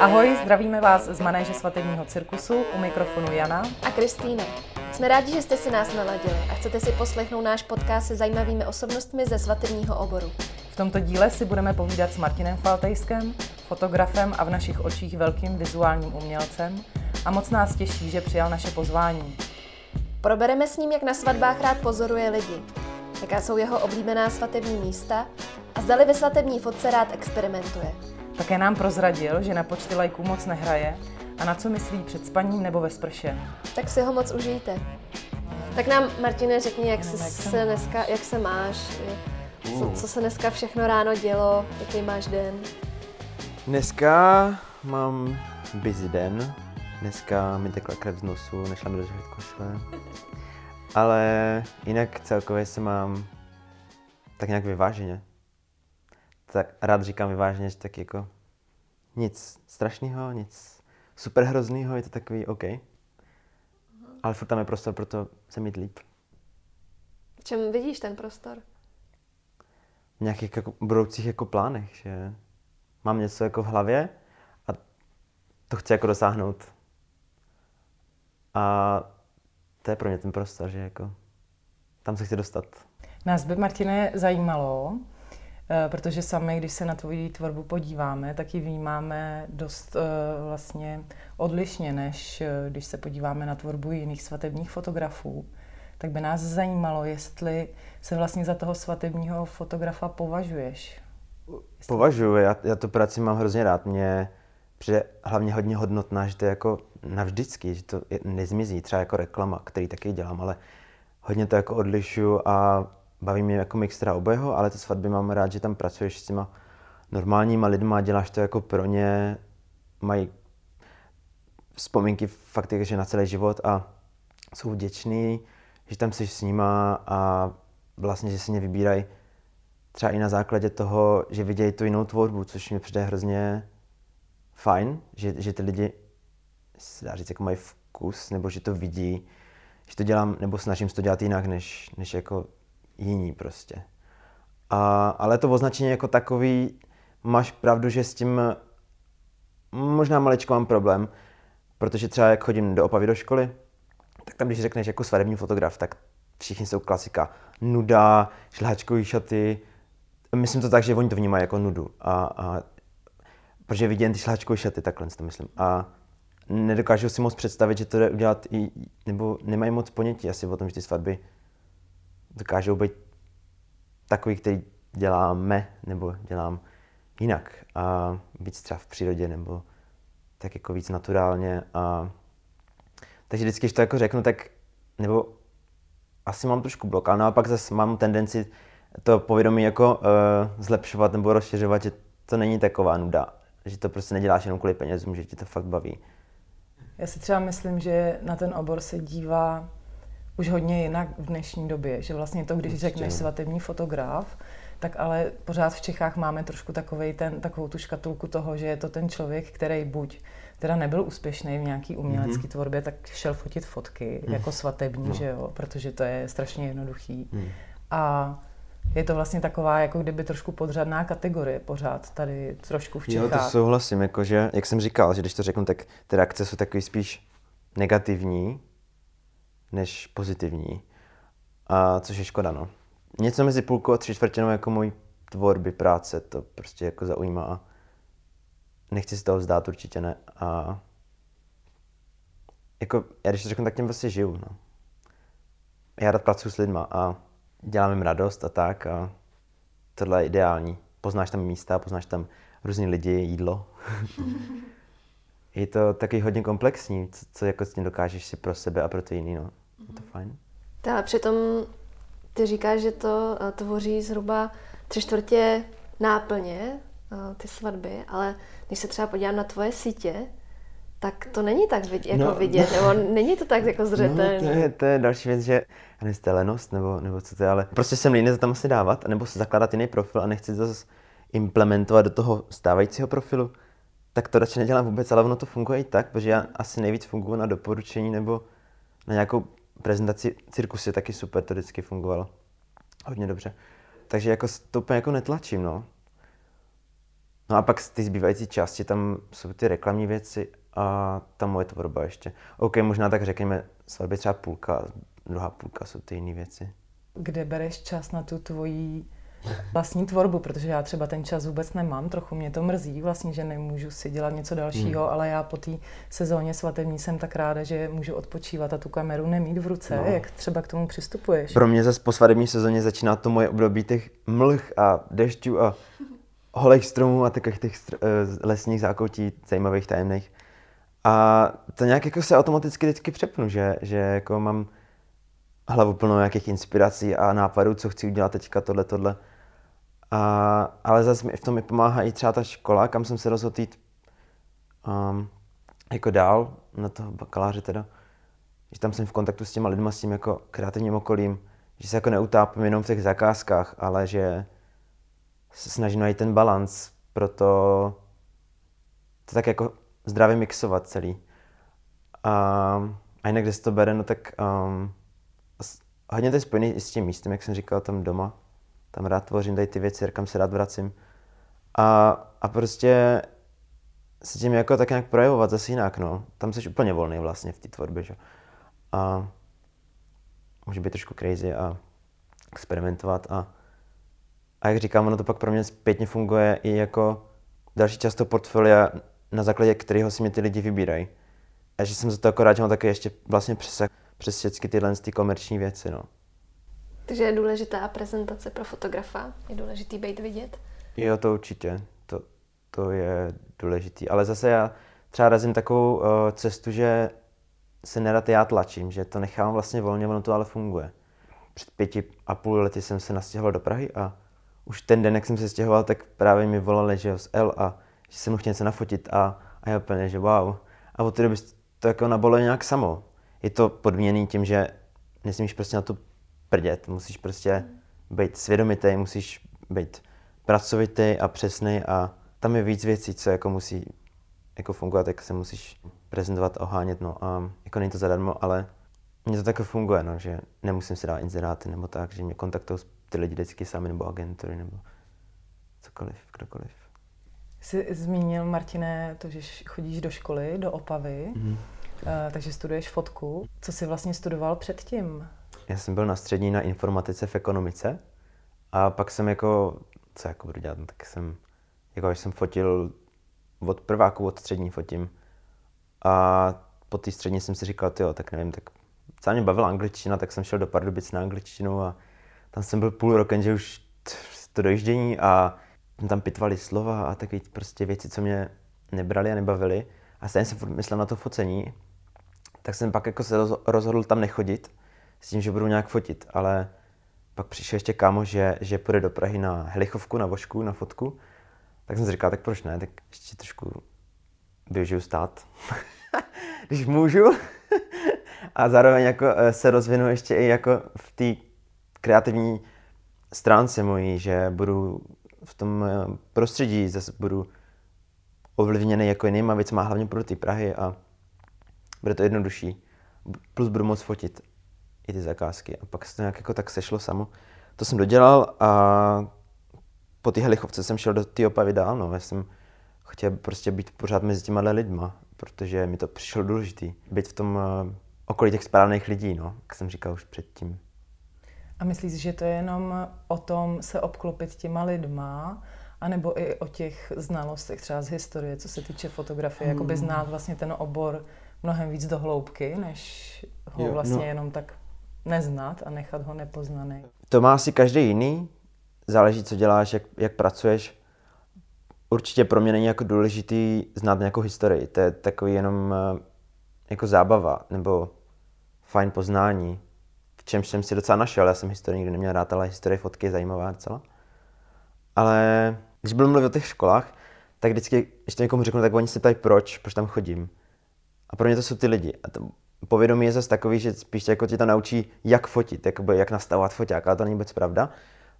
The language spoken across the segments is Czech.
Ahoj, zdravíme vás z manéže svatebního cirkusu, u mikrofonu Jana a Kristýna. Jsme rádi, že jste si nás naladili a chcete si poslechnout náš podcast se zajímavými osobnostmi ze svatebního oboru. V tomto díle si budeme povídat s Martinem Faltejskem, fotografem a v našich očích velkým vizuálním umělcem a moc nás těší, že přijal naše pozvání. Probereme s ním, jak na svatbách rád pozoruje lidi, jaká jsou jeho oblíbená svatební místa a zdali ve svatební fotce rád experimentuje. Také nám prozradil, že na počty lajků moc nehraje a na co myslí před spaním nebo ve sprše. Tak si ho moc užijte. Tak nám, Martine, řekni, jak, jsi se dneska, jak se máš, co, co se dneska všechno ráno dělo, jaký máš den? Dneska mám busy den. Dneska mi tekla krev z nosu, nešla mi dožít košle. Ale jinak celkově se mám tak nějak vyváženě tak rád říkám vyváženě, že tak jako nic strašného, nic super hrozného, je to takový OK. Ale furt tam je prostor pro to se mít líp. V čem vidíš ten prostor? V nějakých jako budoucích jako plánech, že mám něco jako v hlavě a to chci jako dosáhnout. A to je pro mě ten prostor, že jako tam se chci dostat. Nás by, Martine, zajímalo, protože sami, když se na tvoji tvorbu podíváme, tak ji vnímáme dost eh, vlastně odlišně, než eh, když se podíváme na tvorbu jiných svatebních fotografů. Tak by nás zajímalo, jestli se vlastně za toho svatebního fotografa považuješ. Považuji, já, já tu práci mám hrozně rád. Mě přijde hlavně hodně hodnotná, že to je jako navždycky, že to nezmizí, třeba jako reklama, který taky dělám, ale hodně to jako odlišuju a baví mě jako mixtra obojeho, ale ty svatby mám rád, že tam pracuješ s těma normálníma lidma, děláš to jako pro ně, mají vzpomínky fakt že na celý život a jsou vděční, že tam jsi s nima a vlastně, že si mě vybírají třeba i na základě toho, že vidějí tu jinou tvorbu, což mi přijde hrozně fajn, že, že ty lidi se dá říct, jako mají vkus, nebo že to vidí, že to dělám, nebo snažím se to dělat jinak, než, než jako jiní prostě. A, ale to označení jako takový, máš pravdu, že s tím možná maličko mám problém, protože třeba jak chodím do Opavy do školy, tak tam když řekneš jako svadební fotograf, tak všichni jsou klasika. Nuda, šlehačkový šaty. Myslím to tak, že oni to vnímají jako nudu. A, a protože vidím ty šlehačkové šaty, takhle to myslím. A nedokážu si moc představit, že to jde udělat i, nebo nemají moc ponětí asi o tom, že ty svatby dokážou být takový, který děláme nebo dělám jinak a víc třeba v přírodě nebo tak jako víc naturálně a takže vždycky, když to jako řeknu, tak nebo asi mám trošku blok, ale naopak zase mám tendenci to povědomí jako uh, zlepšovat nebo rozšiřovat, že to není taková nuda, že to prostě neděláš jenom kvůli penězům, že ti to fakt baví. Já si třeba myslím, že na ten obor se dívá už hodně jinak v dnešní době, že vlastně to, když řekneš svatební fotograf, tak ale pořád v Čechách máme trošku takovej ten, takovou tu škatulku toho, že je to ten člověk, který buď teda nebyl úspěšný v nějaký umělecké mm-hmm. tvorbě, tak šel fotit fotky mm. jako svatební, no. že jo, protože to je strašně jednoduchý. Mm. A je to vlastně taková, jako kdyby trošku podřadná kategorie pořád tady trošku v Čechách. Jo, to souhlasím, jakože, jak jsem říkal, že když to řeknu, tak ty reakce jsou takový spíš negativní, než pozitivní. A což je škoda, no. Něco mezi půlkou a tři čtvrtinou jako můj tvorby, práce, to prostě jako zaujímá a nechci si toho vzdát, určitě ne. A jako, já když to řeknu, tak tím prostě žiju, no. Já rád pracuji s lidma a dělám jim radost a tak a tohle je ideální. Poznáš tam místa, poznáš tam různý lidi, jídlo. je to taky hodně komplexní, co, co jako s tím dokážeš si pro sebe a pro ty jiný, no. Je to fajn. Tak přitom ty říkáš, že to eh, tvoří zhruba tři čtvrtě náplně, eh, ty svatby, ale když se třeba podívám na tvoje sítě, tak to není tak vidět, jako no, vidět, nebo není to tak jako zřetelné. No, to, je, to je další věc, že nevím, lenost, nebo, nebo co to je, ale prostě jsem líný to tam asi dávat, nebo se zakládat jiný profil a nechci to zase implementovat do toho stávajícího profilu, tak to radši nedělám vůbec, ale ono to funguje i tak, protože já asi nejvíc funguji na doporučení nebo na nějakou prezentaci cirkus je taky super, to vždycky fungovalo. Hodně dobře. Takže jako to úplně jako netlačím, no. No a pak z ty zbývající části tam jsou ty reklamní věci a ta moje tvorba ještě. OK, možná tak řekněme, svatby třeba půlka, druhá půlka jsou ty jiné věci. Kde bereš čas na tu tvoji vlastní tvorbu, protože já třeba ten čas vůbec nemám, trochu mě to mrzí vlastně, že nemůžu si dělat něco dalšího, hmm. ale já po té sezóně svatební jsem tak ráda, že můžu odpočívat a tu kameru nemít v ruce. No. Jak třeba k tomu přistupuješ? Pro mě zase po svatební sezóně začíná to moje období těch mlh a dešťů a holých stromů a takových těch str- eh, lesních zákoutí, zajímavých, tajemných. A to nějak jako se automaticky vždycky přepnu, že, že jako mám hlavu plnou nějakých inspirací a nápadů, co chci udělat teďka, tohle, tohle. A, ale zase mi v tom mi pomáhá i třeba ta škola, kam jsem se rozhodl jít um, jako dál, na toho bakaláře teda. Že tam jsem v kontaktu s těma lidma, s tím jako kreativním okolím, že se jako neutápím jenom v těch zakázkách, ale že se snažím najít ten balans, proto to tak jako zdravě mixovat celý. A, a jinak, kde se to bere, no tak um, hodně to je spojený i s tím místem, jak jsem říkal, tam doma. Tam rád tvořím tady ty věci, kam se rád vracím. A, a prostě se tím jako tak nějak projevovat zase jinak, no. Tam jsi úplně volný vlastně v té tvorbě, že? A může být trošku crazy a experimentovat a, a jak říkám, ono to pak pro mě zpětně funguje i jako další část portfolia, na základě kterého si mě ty lidi vybírají. A že jsem za to rád, že mám také ještě vlastně přesah přes všechny tyhle ty komerční věci. No. Takže je důležitá prezentace pro fotografa? Je důležitý být vidět? Jo, to určitě. To, to je důležitý. Ale zase já třeba razím takovou uh, cestu, že se nerad já tlačím, že to nechám vlastně volně, ono to ale funguje. Před pěti a půl lety jsem se nastěhoval do Prahy a už ten den, jak jsem se stěhoval, tak právě mi volali, že z L a že jsem mohl něco nafotit a, a já úplně, že wow. A od té doby to jako nabolo nějak samo je to podmíněný tím, že nesmíš prostě na to prdět, musíš prostě být svědomitý, musíš být pracovitý a přesný a tam je víc věcí, co jako musí jako fungovat, jak se musíš prezentovat a ohánět, no a jako není to zadarmo, ale mně to takhle funguje, no, že nemusím si dát inzeráty nebo tak, že mě kontaktují ty lidi vždycky sami nebo agentury nebo cokoliv, kdokoliv. Jsi zmínil, Martine, to, že chodíš do školy, do Opavy. Uh, takže studuješ fotku. Co jsi vlastně studoval předtím? Já jsem byl na střední na informatice v ekonomice a pak jsem jako, co jako budu dělat, no, tak jsem, jako jsem fotil od prváku, od střední fotím. A po té střední jsem si říkal, jo, tak nevím, tak celá mě bavila angličtina, tak jsem šel do Pardubic na angličtinu a tam jsem byl půl roku, že už to dojíždění a tam pitvali slova a takové prostě věci, co mě nebrali a nebavily. A stejně jsem myslel na to focení. Tak jsem pak jako se rozhodl tam nechodit s tím, že budu nějak fotit, ale pak přišel ještě kámo, že, že půjde do Prahy na helichovku, na vošku, na fotku, tak jsem si říkal, tak proč ne, tak ještě trošku využiju stát, když můžu. a zároveň jako eh, se rozvinu ještě i jako v té kreativní stránce mojí, že budu v tom eh, prostředí, zase budu ovlivněný jako jinýma věcma, hlavně pro ty Prahy a bude to jednodušší. Plus budu moct fotit i ty zakázky. A pak se to nějak jako tak sešlo samo. To jsem dodělal a po té helichovce jsem šel do té opavy dál. No. Já jsem chtěl prostě být pořád mezi těma lidma, protože mi to přišlo důležitý. Být v tom uh, okolí těch správných lidí, no, jak jsem říkal už předtím. A myslíš, že to je jenom o tom se obklopit těma lidma, anebo i o těch znalostech třeba z historie, co se týče fotografie, hmm. jakoby znát vlastně ten obor mnohem víc do hloubky, než ho jo, vlastně no. jenom tak neznat a nechat ho nepoznaný. To má asi každý jiný, záleží, co děláš, jak, jak pracuješ. Určitě pro mě není jako důležitý znát nějakou historii, to je takový jenom eh, jako zábava nebo fajn poznání, v čemž jsem si docela našel. Já jsem historii nikdy neměl rád, ale historie fotky je zajímavá docela. Ale když budu mluvit o těch školách, tak vždycky, když to někomu řeknu, tak oni se ptají, proč, proč tam chodím. A pro mě to jsou ty lidi. A to povědomí je zase takový, že spíš jako ti to naučí, jak fotit, jak, jak nastavovat foťák, ale to není vůbec pravda.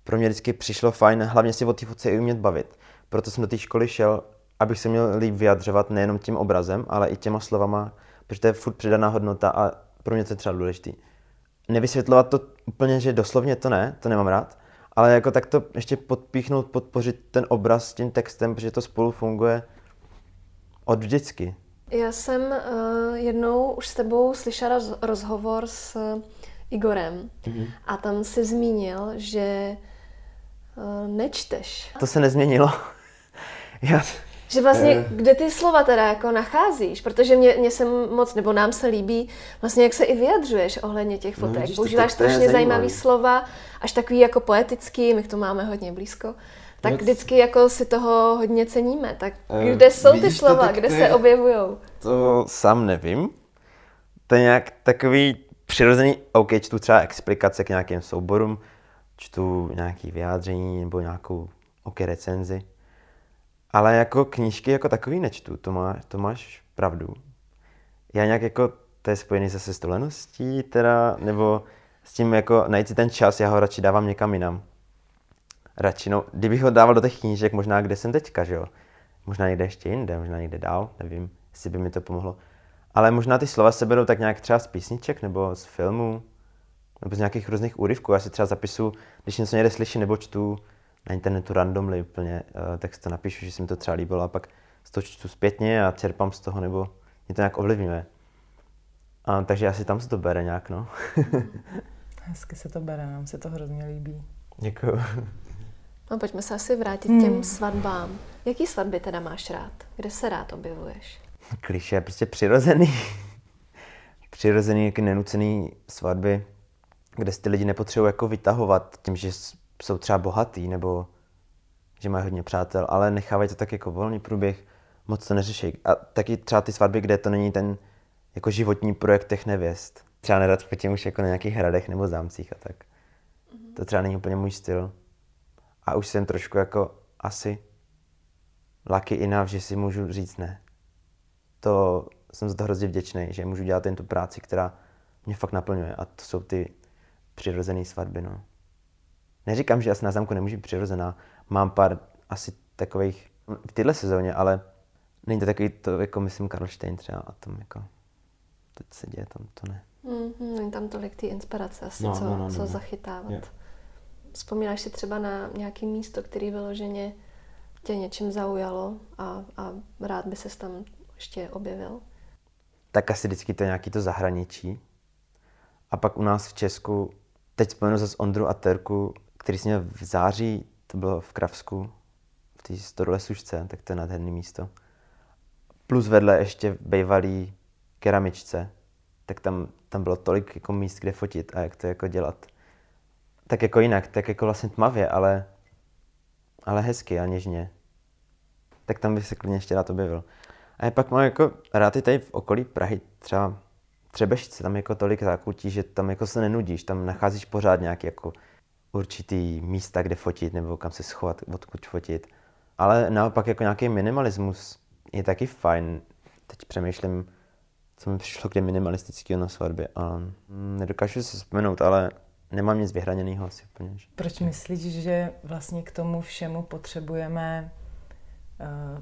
Pro mě vždycky přišlo fajn, hlavně si o té fotce i umět bavit. Proto jsem do té školy šel, abych se měl líp vyjadřovat nejenom tím obrazem, ale i těma slovama, protože to je furt přidaná hodnota a pro mě to je třeba důležitý. Nevysvětlovat to úplně, že doslovně to ne, to nemám rád, ale jako tak to ještě podpíchnout, podpořit ten obraz s tím textem, protože to spolu funguje od vždycky. Já jsem uh, jednou už s tebou slyšela roz, rozhovor s uh, Igorem mm-hmm. a tam si zmínil, že uh, nečteš. To se nezměnilo. Já, že vlastně, uh, kde ty slova teda jako nacházíš, protože mě, mě se moc, nebo nám se líbí, vlastně jak se i vyjadřuješ ohledně těch no, fotek. No, vidíš, Používáš strašně zajímavý slova, až takový jako poetický, my k tomu máme hodně blízko. Tak no, vždycky jako si toho hodně ceníme. Tak uh, kde jsou ty slova, to, kde je, se objevují? To sám nevím. To je nějak takový přirozený, OK, čtu třeba explikace k nějakým souborům, čtu nějaký vyjádření nebo nějakou OK recenzi. Ale jako knížky jako takový nečtu, to, má, to máš pravdu. Já nějak jako, to je spojený zase s toleností teda, nebo s tím jako najít si ten čas, já ho radši dávám někam jinam. Radši, no, kdybych ho dával do těch knížek, možná kde jsem teďka, že jo. Možná někde ještě jinde, možná někde dál, nevím, jestli by mi to pomohlo. Ale možná ty slova se berou tak nějak třeba z písniček nebo z filmů, nebo z nějakých různých úryvků. Já si třeba zapisu, když něco někde slyším nebo čtu, na internetu randomly úplně, eh, tak si to napíšu, že se mi to třeba líbilo a pak to čtu zpětně a čerpám z toho, nebo mě to nějak ovlivňuje. A, takže asi tam se to bere nějak, no. Hezky se to bere, nám se to hrozně líbí. Děkuji. No pojďme se asi vrátit k těm hmm. svatbám. Jaký svatby teda máš rád? Kde se rád objevuješ? Kliše, prostě přirozený. přirozený, jaký nenucený svatby, kde si ty lidi nepotřebují jako vytahovat tím, že jsou třeba bohatý nebo že mají hodně přátel, ale nechávají to tak jako volný průběh, moc to neřeší. A taky třeba ty svatby, kde to není ten jako životní projekt těch nevěst. Třeba nerad fotím už jako na nějakých hradech nebo zámcích a tak. Mm-hmm. To třeba není úplně můj styl. A už jsem trošku jako asi lucky enough, že si můžu říct ne. To jsem za to hrozně vděčný, že můžu dělat jen tu práci, která mě fakt naplňuje. A to jsou ty přirozené svatby. No. Neříkám, že asi na zámku nemůžu být přirozená. Mám pár asi takových v téhle sezóně, ale není to takový, to jako myslím Karlštejn třeba a tom jako, teď se děje tam, to ne. Mm, není tam tolik ty inspirace asi, no, co, no, no, no, co no. zachytávat. Yeah. Vzpomínáš si třeba na nějaké místo, které vyloženě tě něčím zaujalo a, a rád by se tam ještě objevil? Tak asi vždycky to je nějaký to zahraničí. A pak u nás v Česku, teď vzpomenu zase Ondru a Terku, který měl v září, to bylo v Kravsku, v té Storule Sušce, tak to je nádherné místo. Plus vedle ještě bývalý keramičce, tak tam, tam bylo tolik jako míst, kde fotit a jak to jako dělat. Tak jako jinak, tak jako vlastně tmavě, ale, ale hezky a něžně. Tak tam bych se klidně ještě rád objevil. A je pak mám jako rád i tady v okolí Prahy, třeba Třebešce, tam jako tolik zákutí, že tam jako se nenudíš, tam nacházíš pořád nějaký jako určitý místa, kde fotit nebo kam se schovat, odkud fotit. Ale naopak jako nějaký minimalismus je taky fajn. Teď přemýšlím, co mi přišlo k minimalistického na svatbě a nedokážu se vzpomenout, ale nemám nic vyhraněného asi úplně. Proč myslíš, že vlastně k tomu všemu potřebujeme, uh,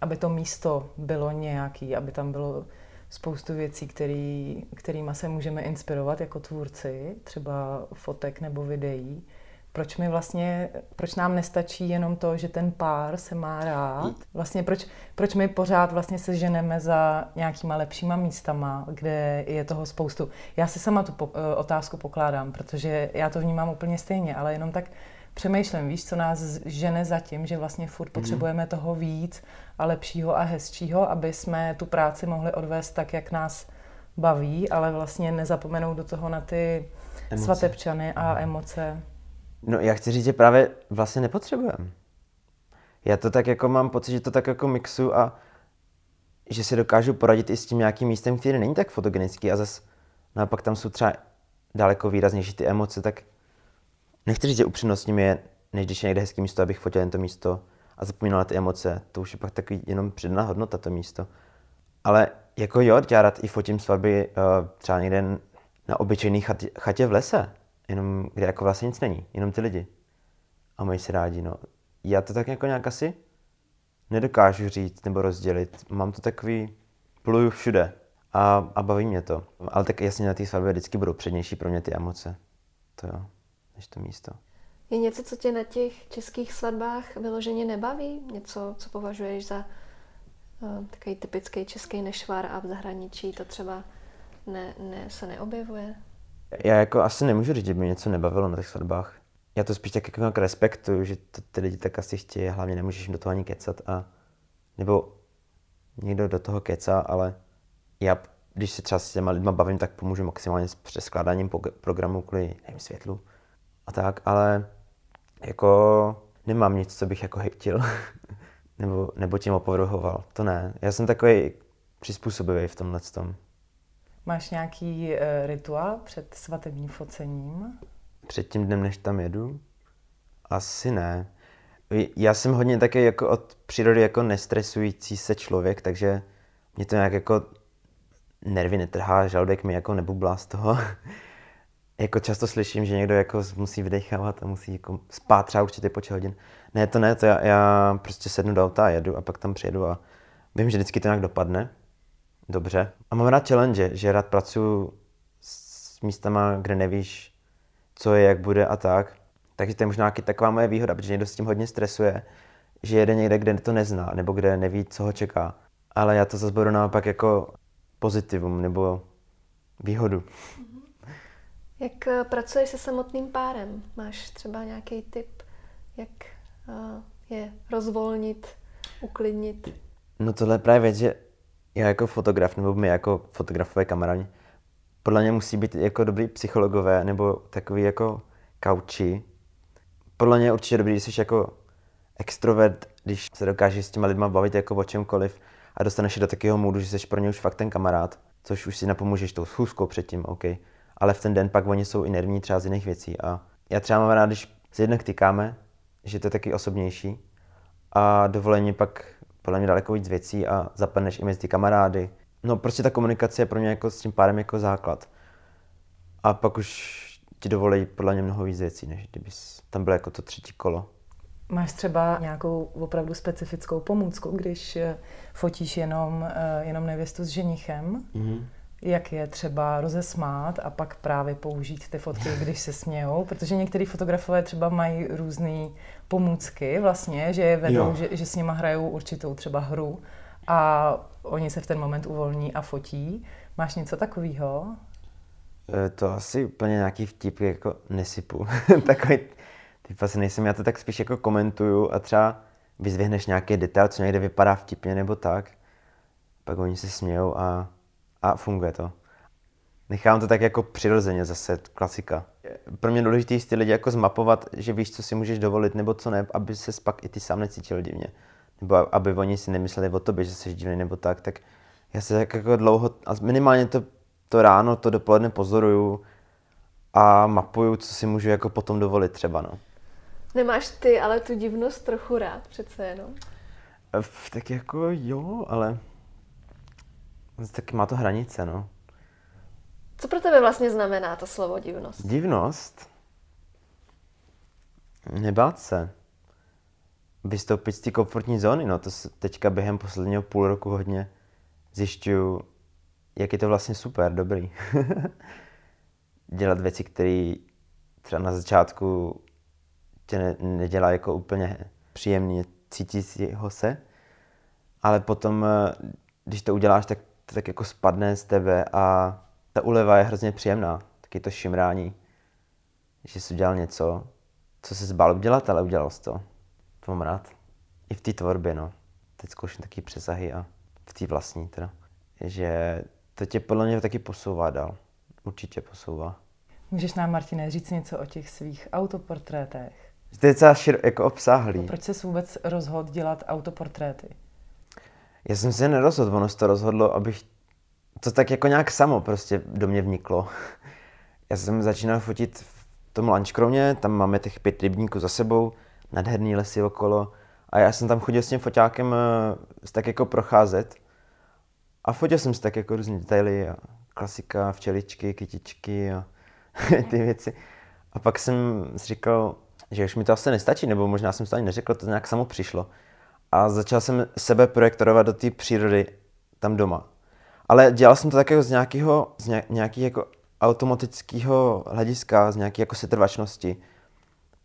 aby to místo bylo nějaký, aby tam bylo spoustu věcí, který, kterýma se můžeme inspirovat jako tvůrci, třeba fotek nebo videí. Proč mi vlastně, proč nám nestačí jenom to, že ten pár se má rád? Vlastně proč, proč my pořád vlastně se ženeme za nějakýma lepšíma místama, kde je toho spoustu? Já si sama tu po, eh, otázku pokládám, protože já to vnímám úplně stejně, ale jenom tak přemýšlím, víš, co nás žene za tím, že vlastně furt mm. potřebujeme toho víc a lepšího a hezčího, aby jsme tu práci mohli odvést tak, jak nás baví, ale vlastně nezapomenout do toho na ty emoce. svatebčany a mm. emoce. No já chci říct, že právě vlastně nepotřebujeme. Já to tak jako mám pocit, že to tak jako mixu a že si dokážu poradit i s tím nějakým místem, který není tak fotogenický a zase naopak tam jsou třeba daleko výraznější ty emoce, tak nechci říct, že upřednostním je, než když je někde hezký místo, abych fotil jen to místo a zapomínal na ty emoce. To už je pak takový jenom přidaná hodnota to místo. Ale jako jo, já rád i fotím svatby uh, třeba někde na obyčejné chatě v lese, jenom kde jako vlastně nic není, jenom ty lidi. A mají se rádi, no. Já to tak jako nějak asi nedokážu říct nebo rozdělit. Mám to takový, pluju všude a, a baví mě to. Ale tak jasně na té svatbě vždycky budou přednější pro mě ty emoce. To jo než to místo. Je něco, co tě na těch českých svatbách vyloženě nebaví? Něco, co považuješ za uh, takový typický český nešvar a v zahraničí to třeba ne, ne, se neobjevuje? Já jako asi nemůžu říct, že by mě něco nebavilo na těch svatbách. Já to spíš tak jako nějak respektuju, že to ty lidi tak asi chtějí, hlavně nemůžeš do toho ani kecat a nebo někdo do toho kecá, ale já, když se třeba s těma lidma bavím, tak pomůžu maximálně s přeskládáním programu kvůli nevím, světlu a tak, ale jako nemám nic, co bych jako hejtil nebo, nebo tím opovrhoval. To ne. Já jsem takový přizpůsobivý v tomhle tom. Máš nějaký uh, rituál před svatebním focením? Před tím dnem, než tam jedu? Asi ne. Já jsem hodně taky jako od přírody jako nestresující se člověk, takže mě to nějak jako nervy netrhá, žaludek mi jako nebublá z toho. jako často slyším, že někdo jako musí vydechávat a musí jako spát třeba určitě počet hodin. Ne, to ne, to já, já prostě sednu do auta a jedu a pak tam přijedu a vím, že vždycky to nějak dopadne. Dobře. A mám rád challenge, že rád pracuji s místama, kde nevíš, co je, jak bude a tak. Takže to je možná taková moje výhoda, protože někdo s tím hodně stresuje, že jede někde, kde to nezná, nebo kde neví, co ho čeká. Ale já to zase beru naopak jako pozitivum, nebo výhodu. Jak eh, pracuješ se samotným párem? Máš třeba nějaký tip, jak eh, je rozvolnit, uklidnit? No tohle je právě věc, že já jako fotograf, nebo my jako fotografové kamarádi, podle mě musí být jako dobrý psychologové, nebo takový jako kauči. Podle mě je určitě dobrý, když jsi jako extrovert, když se dokážeš s těma lidma bavit jako o čemkoliv a dostaneš do takového můdu, že jsi pro ně už fakt ten kamarád, což už si napomůžeš tou schůzkou předtím, OK. Ale v ten den pak oni jsou i nervní třeba z jiných věcí a já třeba mám rád, když se jednak tykáme, že to je taky osobnější a dovolení pak podle mě daleko víc věcí a zapadneš i mezi ty kamarády. No prostě ta komunikace je pro mě jako s tím párem jako základ. A pak už ti dovolí podle mě mnoho víc věcí, než kdyby tam bylo jako to třetí kolo. Máš třeba nějakou opravdu specifickou pomůcku, když fotíš jenom, eh, jenom nevěstu s ženichem? Mm-hmm. Jak je třeba rozesmát a pak právě použít ty fotky, když se smějou? Protože některý fotografové třeba mají různé pomůcky vlastně, že je vedou, že, že s nima hrajou určitou třeba hru a oni se v ten moment uvolní a fotí. Máš něco takového? Eh, to asi úplně nějaký vtip jako nesypu. Takový typ asi nejsem, já to tak spíš jako komentuju a třeba vyzvihneš nějaký detail, co někde vypadá vtipně nebo tak, pak oni se smějou a, a funguje to. Nechám to tak jako přirozeně zase, klasika. Pro mě důležité je ty lidi jako zmapovat, že víš, co si můžeš dovolit nebo co ne, aby se pak i ty sám necítil divně. Nebo aby oni si nemysleli o tobě, že jsi divný nebo tak, tak já se tak jako dlouho, a minimálně to, to ráno, to dopoledne pozoruju a mapuju, co si můžu jako potom dovolit třeba, no. Nemáš ty ale tu divnost trochu rád přece jenom? Tak jako jo, ale tak má to hranice, no. Co pro tebe vlastně znamená to slovo divnost? Divnost? Nebát se. Vystoupit z té komfortní zóny, no to teďka během posledního půl roku hodně zjišťuju, jak je to vlastně super, dobrý. Dělat věci, které třeba na začátku tě ne, nedělá jako úplně příjemně cítícího se, ale potom, eh, když to uděláš, tak to tak jako spadne z tebe a ta uleva je hrozně příjemná. Taky to šimrání, že jsi udělal něco, co se zbál udělat, ale udělal jsi to. To mám rád. I v té tvorbě, no. Teď zkouším taky přesahy a v té vlastní teda. Že to tě podle mě taky posouvá dál. Určitě posouvá. Můžeš nám, Martine, říct něco o těch svých autoportrétech? To je docela šir, jako obsáhlý. Proč jsi vůbec rozhodl dělat autoportréty? Já jsem se nerozhodl, ono se to rozhodlo, abych to tak jako nějak samo prostě do mě vniklo. Já jsem začínal fotit v tom Lančkromě, tam máme těch pět rybníků za sebou, nádherný lesy okolo a já jsem tam chodil s tím foťákem eh, tak jako procházet a fotil jsem si tak jako různé detaily a klasika, včeličky, kytičky a ty věci. A pak jsem si říkal, že už mi to asi nestačí, nebo možná jsem to ani neřekl, to nějak samo přišlo. A začal jsem sebe projektorovat do té přírody tam doma. Ale dělal jsem to také z nějakého, z nějaký jako automatického hlediska, z nějaké jako setrvačnosti.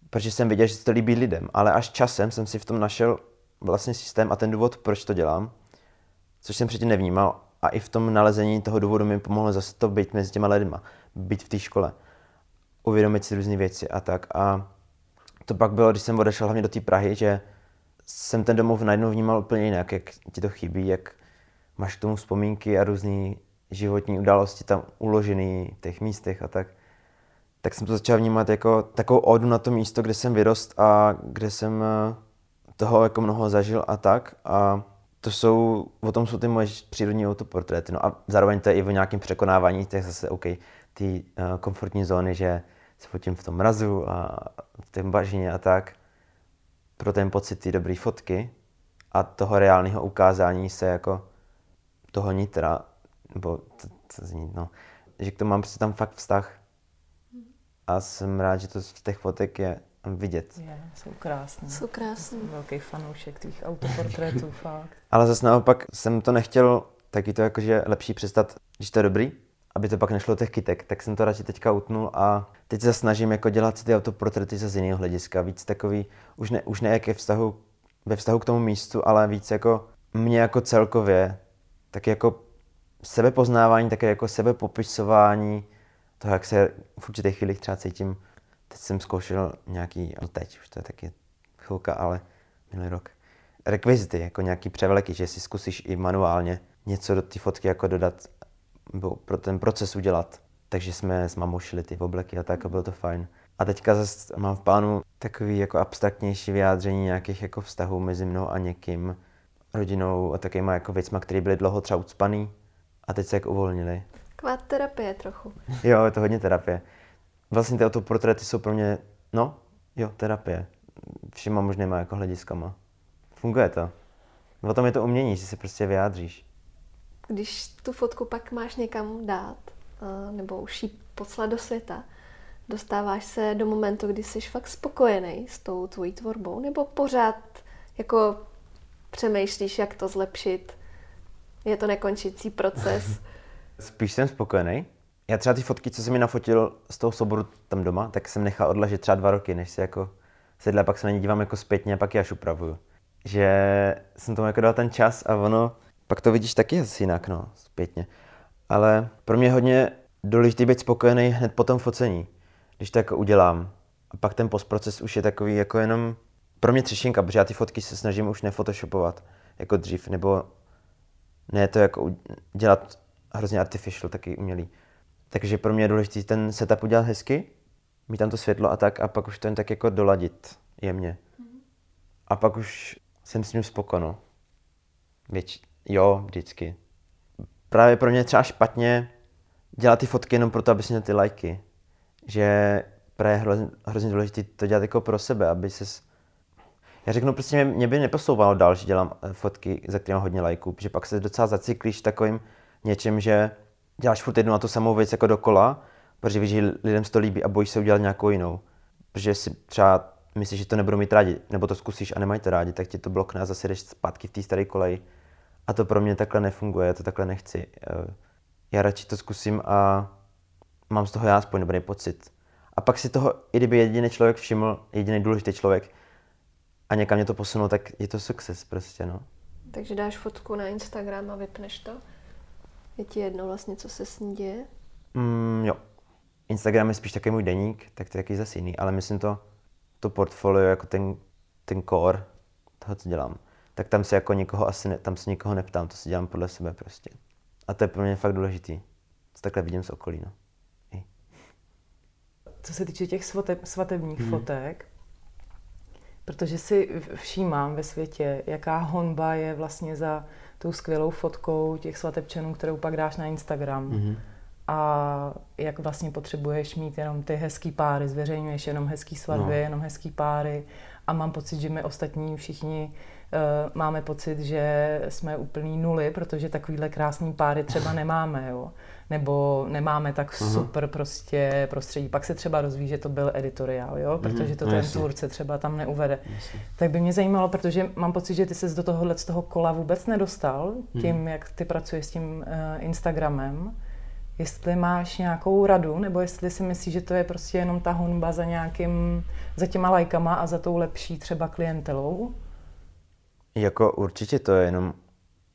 protože jsem viděl, že se to líbí lidem, ale až časem jsem si v tom našel vlastně systém a ten důvod, proč to dělám, což jsem předtím nevnímal a i v tom nalezení toho důvodu mi pomohlo zase to být mezi těma lidma, být v té škole, uvědomit si různé věci a tak a to pak bylo, když jsem odešel hlavně do té Prahy, že jsem ten domov najednou vnímal úplně jinak, jak ti to chybí, jak máš k tomu vzpomínky a různé životní události tam uložené v těch místech a tak. Tak jsem to začal vnímat jako takovou odu na to místo, kde jsem vyrost a kde jsem eh, toho jako mnoho zažil a tak. A to jsou, o tom jsou ty moje přírodní autoportréty. No a zároveň to je i o nějakém překonávání těch zase, OK, ty uh, komfortní zóny, že se fotím v tom mrazu a v té bažině a tak. Pro ten pocit ty dobré fotky a toho reálného ukázání se jako toho nitra, nebo to, to zní, no, že k tomu mám prostě tam fakt vztah. A jsem rád, že to z těch fotek je vidět. Je, jsou krásné. Jsou krásné. Velký fanoušek tvých autoportrétů, fakt. Ale zase naopak jsem to nechtěl taky to jakože lepší přestat, když to je dobrý, aby to pak nešlo těch kytek, tak jsem to radši teďka utnul a teď se snažím jako dělat ty autoportréty z jiného hlediska, víc takový, už ne, už ne jak je vztahu, ve vztahu k tomu místu, ale víc jako mě jako celkově, tak jako sebepoznávání, také jako sebepopisování toho, jak se v určitých chvílích třeba cítím. Teď jsem zkoušel nějaký, no teď už to je taky chvilka, ale minulý rok, rekvizity, jako nějaký převleky, že si zkusíš i manuálně něco do té fotky jako dodat, nebo pro ten proces udělat. Takže jsme s mamou šili ty obleky a tak a bylo to fajn. A teďka zase mám v plánu takový jako abstraktnější vyjádření nějakých jako vztahů mezi mnou a někým, rodinou a takovýma jako věcma, které byly dlouho třeba ucpaný a teď se jak uvolnili. Taková terapie trochu. Jo, je to hodně terapie. Vlastně ty autoportréty jsou pro mě, no, jo, terapie. Všema možnýma jako hlediskama. Funguje to. O tom je to umění, že si prostě vyjádříš. Když tu fotku pak máš někam dát, nebo už ji poslat do světa, dostáváš se do momentu, kdy jsi fakt spokojený s tou tvojí tvorbou, nebo pořád jako přemýšlíš, jak to zlepšit? Je to nekončící proces? Spíš jsem spokojený. Já třeba ty fotky, co jsem mi nafotil z toho soboru tam doma, tak jsem nechal odležet třeba dva roky, než si jako sedle, pak se na ně dívám jako zpětně a pak je až upravuju. Že jsem tomu jako dal ten čas a ono, pak to vidíš taky asi jinak, no, zpětně. Ale pro mě je hodně důležité být spokojený hned po tom focení, když to jako udělám. A pak ten postproces už je takový jako jenom pro mě třešinka, protože já ty fotky se snažím už nefotoshopovat jako dřív, nebo ne to jako dělat hrozně artificial, taky umělý. Takže pro mě je důležité ten setup udělat hezky, mít tam to světlo a tak, a pak už to jen tak jako doladit jemně. A pak už jsem s ním spokojno. Věč, jo, vždycky. Právě pro mě třeba špatně dělat ty fotky jenom proto, aby měl ty lajky. Že právě je hrozně, hrozně důležité to dělat jako pro sebe, aby se já řeknu, prostě mě, mě by neposouvalo dál, že dělám eh, fotky, za které mám hodně lajků, protože pak se docela zacyklíš takovým něčím, že děláš furt jednu a tu samou věc jako dokola, protože víš, že lidem se to líbí a bojíš se udělat nějakou jinou. Protože si třeba myslíš, že to nebudou mít rádi, nebo to zkusíš a nemají to rádi, tak ti to blokne a zase jdeš zpátky v té staré koleji. A to pro mě takhle nefunguje, já to takhle nechci. Eh, já radši to zkusím a mám z toho já aspoň dobrý pocit. A pak si toho, i kdyby jediný člověk všiml, jediný důležitý člověk, a někam mě to posunulo, tak je to success prostě, no. Takže dáš fotku na Instagram a vypneš to? Je ti jedno vlastně, co se s ní děje? Mm, jo. Instagram je spíš takový můj deník, tak to je taky zase jiný, ale myslím to, to portfolio jako ten, ten core toho, co dělám, tak tam se jako nikoho asi ne, tam se nikoho neptám, to si dělám podle sebe prostě. A to je pro mě fakt důležitý. To takhle vidím z okolí, no. Co se týče těch svatebních hmm. fotek, Protože si všímám ve světě, jaká honba je vlastně za tou skvělou fotkou těch svatebčanů, kterou pak dáš na Instagram. Mm-hmm. A jak vlastně potřebuješ mít jenom ty hezký páry, zveřejňuješ jenom hezký svatby, no. jenom hezký páry. A mám pocit, že my ostatní všichni máme pocit, že jsme úplný nuly, protože takovýhle krásný páry třeba nemáme. Jo nebo nemáme tak uh-huh. super prostě prostředí. Pak se třeba rozví, že to byl editoriál, jo? Mhm. protože to no, ten jasně. tvůrce třeba tam neuvede. Jasně. Tak by mě zajímalo, protože mám pocit, že ty se do tohohle z toho kola vůbec nedostal, uh-huh. tím, jak ty pracuješ s tím uh, Instagramem. jestli máš nějakou radu, nebo jestli si myslíš, že to je prostě jenom ta honba za nějakým, za těma lajkama a za tou lepší třeba klientelou? Jako určitě to je jenom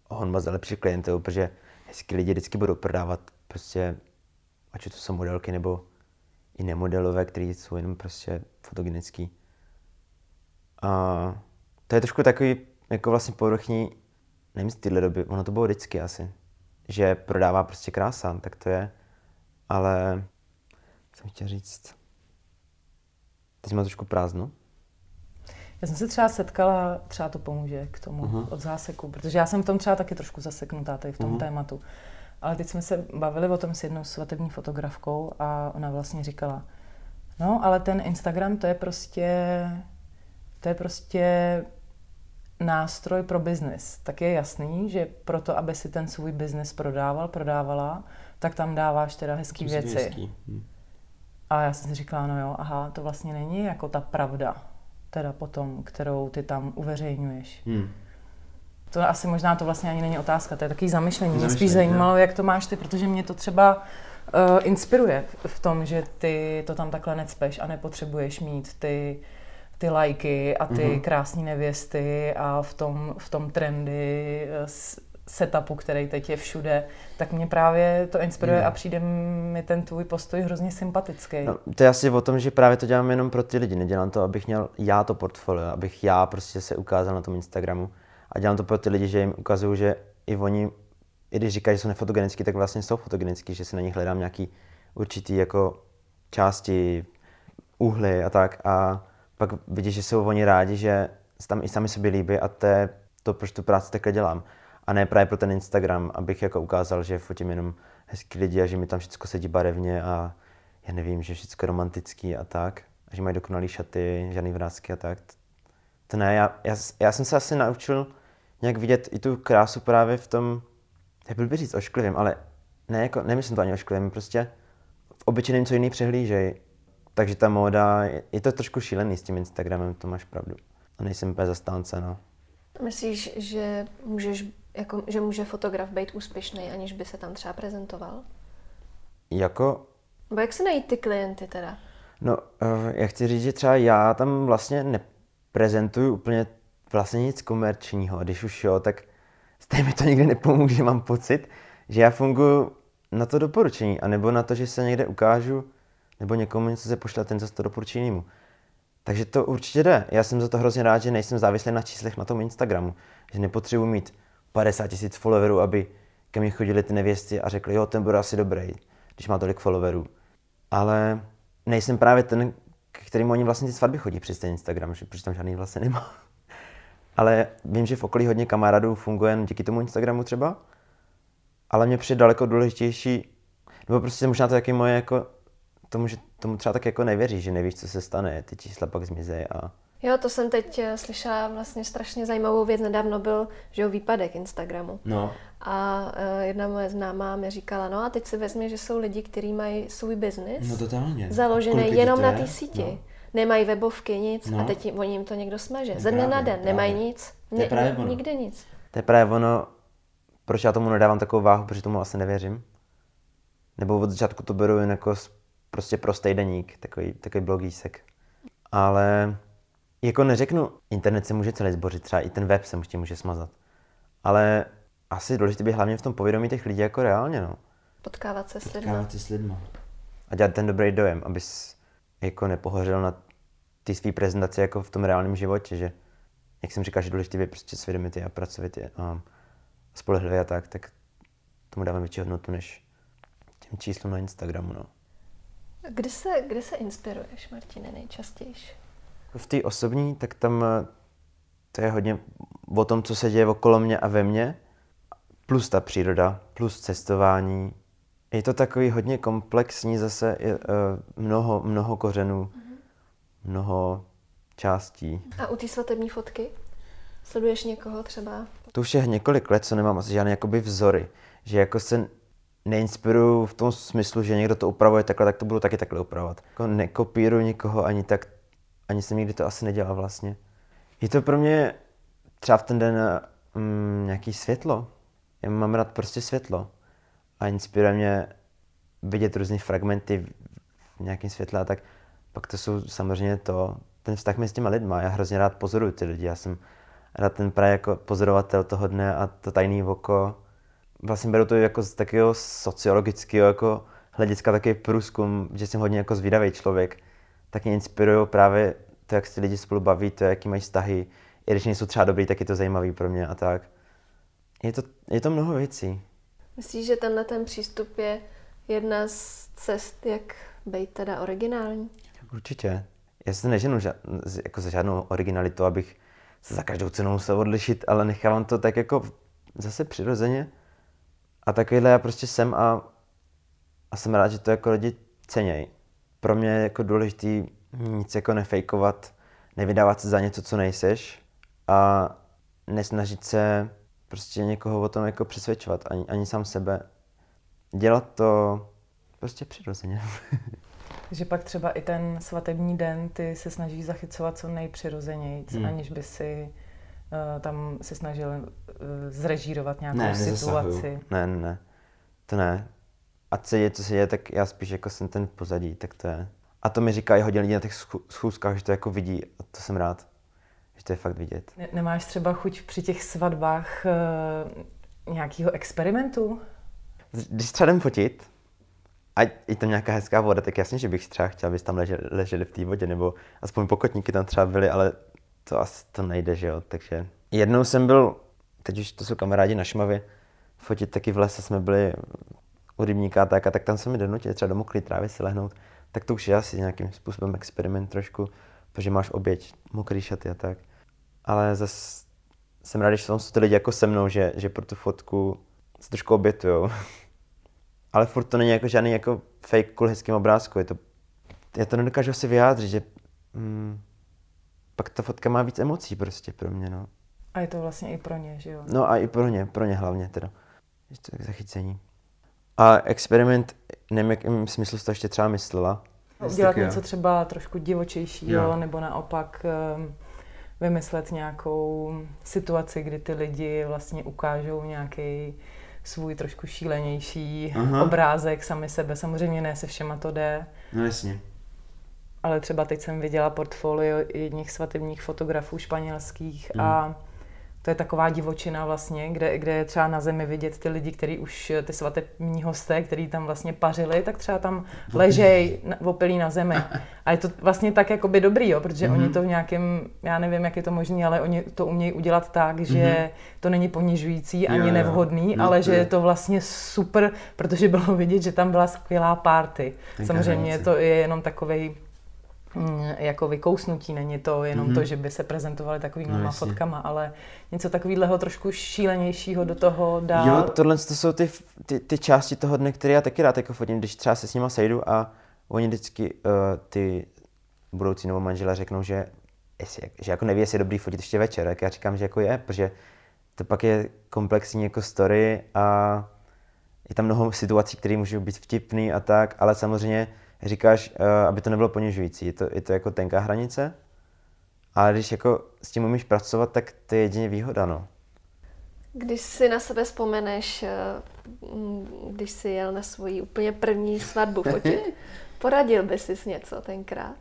honba za lepší klientelou, protože hezky lidi vždycky budou prodávat prostě, ať to jsou modelky nebo i nemodelové, které jsou jenom prostě fotogenický. A to je trošku takový jako vlastně povrchní, nevím z téhle doby, ono to bylo vždycky asi, že prodává prostě krása, tak to je, ale jsem chtěl říct, teď mám trošku prázdno. Já jsem se třeba setkala, třeba to pomůže k tomu uh-huh. od záseku, protože já jsem v tom třeba taky trošku zaseknutá tady v tom uh-huh. tématu. Ale teď jsme se bavili o tom s jednou svatební fotografkou a ona vlastně říkala, no ale ten Instagram to je prostě, to je prostě nástroj pro biznis. Tak je jasný, že proto, aby si ten svůj biznis prodával, prodávala, tak tam dáváš teda hezký věci. Hezký. Hm. A já jsem si říkala, no jo, aha, to vlastně není jako ta pravda, teda potom, kterou ty tam uveřejňuješ. Hmm. To asi možná to vlastně ani není otázka, to je takový zamyšlení. Mě spíš zajímalo, jak to máš ty, protože mě to třeba uh, inspiruje v tom, že ty to tam takhle necpeš a nepotřebuješ mít ty ty lajky a ty mm-hmm. krásné nevěsty a v tom, v tom trendy eh, setupu, který teď je všude, tak mě právě to inspiruje mm. a přijde mi ten tvůj postoj hrozně sympatický. No, to je asi o tom, že právě to dělám jenom pro ty lidi. Nedělám to, abych měl já to portfolio, abych já prostě se ukázal na tom Instagramu. A dělám to pro ty lidi, že jim ukazuju, že i oni, i když říkají, že jsou nefotogenický, tak vlastně jsou fotogenický, že si na nich hledám nějaký určitý jako části, úhly a tak. A pak vidíš, že jsou oni rádi, že tam i sami sobě líbí a to je to, proč tu práci takhle dělám. A ne právě pro ten Instagram, abych jako ukázal, že fotím jenom hezký lidi a že mi tam všechno sedí barevně a já nevím, že všechno romantický a tak. A že mají dokonalé šaty, žádný vrázky a tak. To ne, já, já, já, jsem se asi naučil nějak vidět i tu krásu právě v tom, jak byl by říct ošklivým, ale ne, jako, nemyslím to ani ošklivým, prostě v obyčejném co jiný přehlížej. Takže ta móda, je to trošku šílený s tím Instagramem, to máš pravdu. A nejsem úplně zastánce, no. Myslíš, že můžeš, jako, že může fotograf být úspěšný, aniž by se tam třeba prezentoval? Jako... Bo jak se najít ty klienty teda? No, uh, já chci říct, že třeba já tam vlastně neprezentuju úplně vlastně nic komerčního. A když už jo, tak stejně mi to nikdy nepomůže, mám pocit, že já funguji na to doporučení, anebo na to, že se někde ukážu nebo někomu něco se pošle, ten zase to doporučí jinému. Takže to určitě jde. Já jsem za to hrozně rád, že nejsem závislý na číslech na tom Instagramu. Že nepotřebuji mít 50 tisíc followerů, aby ke mně chodili ty nevěsty a řekli, jo, ten bude asi dobrý, když má tolik followerů. Ale nejsem právě ten, kterým oni vlastně ty svatby chodí přes ten Instagram, že, protože tam žádný vlastně nemá. Ale vím, že v okolí hodně kamarádů funguje jen díky tomu Instagramu třeba. Ale mě přijde daleko důležitější, nebo prostě možná to taky moje jako tomu, že tomu třeba tak jako nevěříš, že nevíš, co se stane, ty čísla pak zmizejí a... Jo, to jsem teď eh, slyšela vlastně strašně zajímavou věc. Nedávno byl, že jo, výpadek Instagramu. No. A uh, jedna moje známá mi říkala, no a teď si vezmi, že jsou lidi, kteří mají svůj biznis. No totálně. Založený jenom na té síti. No. Nemají webovky, nic no. a teď jim, oni jim to někdo smaže. Ze dne na den právě. nemají nic. To je právě ono. Nikde nic. To je právě ono, proč já tomu nedávám takovou váhu, protože tomu asi nevěřím. Nebo od začátku to beru jen jako prostě prostý deník, takový, takový blogísek. Ale jako neřeknu, internet se může celý zbořit, třeba i ten web se ještě může smazat. Ale asi důležité by hlavně v tom povědomí těch lidí jako reálně, no. Potkávat se s lidmi. Potkávat se s lidmi. A dělat ten dobrý dojem, abys jako nepohořel na ty své prezentaci jako v tom reálném životě, že jak jsem říkal, že důležité je prostě svědomitý a pracovitý a spolehlivý a tak, tak tomu dávám větší hodnotu než těm číslům na Instagramu, no. Kde se, kde se inspiruješ, Martine, nejčastěji? V té osobní, tak tam eh, to je hodně o tom, co se děje okolo mě a ve mně, plus ta příroda, plus cestování. Je to takový hodně komplexní, zase je, uh, mnoho, mnoho kořenů, mm-hmm. mnoho částí. A u té svatební fotky? Sleduješ někoho třeba? To už je několik let, co nemám asi žádné jakoby vzory. Že jako se neinspiruju v tom smyslu, že někdo to upravuje takhle, tak to budu taky takhle upravovat. Jako nekopíruju nikoho ani tak, ani jsem nikdy to asi nedělal vlastně. Je to pro mě třeba v ten den mm, nějaký světlo. Já mám rád prostě světlo. A inspiruje mě vidět různé fragmenty v nějakém světle a tak, pak to jsou samozřejmě to, ten vztah mezi těma lidma. Já hrozně rád pozoruju ty lidi. Já jsem rád ten právě jako pozorovatel toho dne a to tajný oko. Vlastně beru to jako z takového sociologického jako hlediska takový průzkum, že jsem hodně jako zvídavý člověk. Tak mě inspirují právě to, jak se lidi spolu baví, to, jaký mají vztahy. I když nejsou třeba dobrý, tak je to zajímavý pro mě a tak. Je to, je to mnoho věcí. Myslíš, že tenhle ten přístup je jedna z cest, jak být teda originální? Určitě. Já se neženu ža- jako za žádnou originalitu, abych se za každou cenu musel odlišit, ale nechávám to tak jako zase přirozeně. A takovýhle já prostě jsem a, a jsem rád, že to jako lidi cenějí. Pro mě je jako důležitý nic jako nefejkovat, nevydávat se za něco, co nejseš a nesnažit se prostě někoho o tom jako přesvědčovat, ani, ani sám sebe. Dělat to prostě přirozeně. že pak třeba i ten svatební den ty se snažíš zachycovat co nejpřirozeněji, hmm. aniž by si uh, tam se snažil uh, zrežírovat nějakou ne, situaci. Ne, ne, ne. To ne. A co je, co se děje, tak já spíš jako jsem ten pozadí, tak to je. A to mi říká i hodně lidí na těch schůzkách, že to jako vidí a to jsem rád, že to je fakt vidět. Ne, nemáš třeba chuť při těch svatbách uh, nějakého experimentu? Když třeba jdem fotit, a je tam nějaká hezká voda, tak jasně, že bych třeba chtěl, abys tam leželi, leželi v té vodě, nebo aspoň pokotníky tam třeba byly, ale to asi to nejde, že jo, takže jednou jsem byl, teď už to jsou kamarádi na Šmavě, fotit taky v lese, jsme byli u rybníka a tak, a tak tam se mi donutili třeba do mokré trávy si lehnout, tak to už je asi nějakým způsobem experiment trošku, protože máš oběť, mokrý šaty a tak. Ale zase jsem rád, že jsou ty lidi jako se mnou, že, že pro tu fotku se trošku obětujou. ale furt to není jako žádný jako fake cool hezkým obrázku. Je to, já to nedokážu si vyjádřit, že hmm, pak ta fotka má víc emocí prostě pro mě, no. A je to vlastně i pro ně, že jo? No a i pro ně, pro ně hlavně teda. Je to tak zachycení. A experiment, nevím, jakým smyslu to ještě třeba myslela. Udělat něco třeba trošku divočejšího, jo. nebo naopak um, vymyslet nějakou situaci, kdy ty lidi vlastně ukážou nějaký svůj trošku šílenější Aha. obrázek sami sebe. Samozřejmě ne se všema to jde. No jasně. Ale třeba teď jsem viděla portfolio jedních svatebních fotografů španělských mm. a to je taková divočina vlastně, kde, kde je třeba na zemi vidět ty lidi, kteří už, ty svatební hosté, kteří tam vlastně pařili, tak třeba tam ležej opilí na zemi. A je to vlastně tak jakoby dobrý, jo, protože mm-hmm. oni to v nějakém, já nevím, jak je to možné, ale oni to umějí udělat tak, že mm-hmm. to není ponižující ani jo, nevhodný, no, ale že je to vlastně super, protože bylo vidět, že tam byla skvělá party. Samozřejmě to je jenom takovej jako vykousnutí, není to jenom mm-hmm. to, že by se prezentovali takovými no, fotkama, ale něco takového trošku šílenějšího do toho dát. Jo, tohle to jsou ty, ty, ty části toho dne, které já taky rád jako fotím, když třeba se s nima sejdu a oni vždycky uh, ty budoucí nebo manžela řeknou, že, jestli, že jako neví, jestli je dobrý fotit ještě večer, tak já říkám, že jako je, protože to pak je komplexní jako story a je tam mnoho situací, které můžou být vtipný a tak, ale samozřejmě říkáš, uh, aby to nebylo ponižující. Je to, je to jako tenká hranice, ale když jako s tím umíš pracovat, tak to je jedině výhoda, no. Když si na sebe vzpomeneš, eh, když jsi jel na svoji úplně první svatbu fotit, poradil by si něco tenkrát?